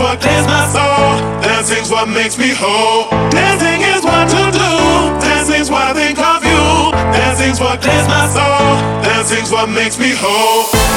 what clears my soul. Dancing's what makes me whole. Dancing is what to do. Dancing's what I think of you. Dancing's what clears my soul. Dancing's what makes me whole.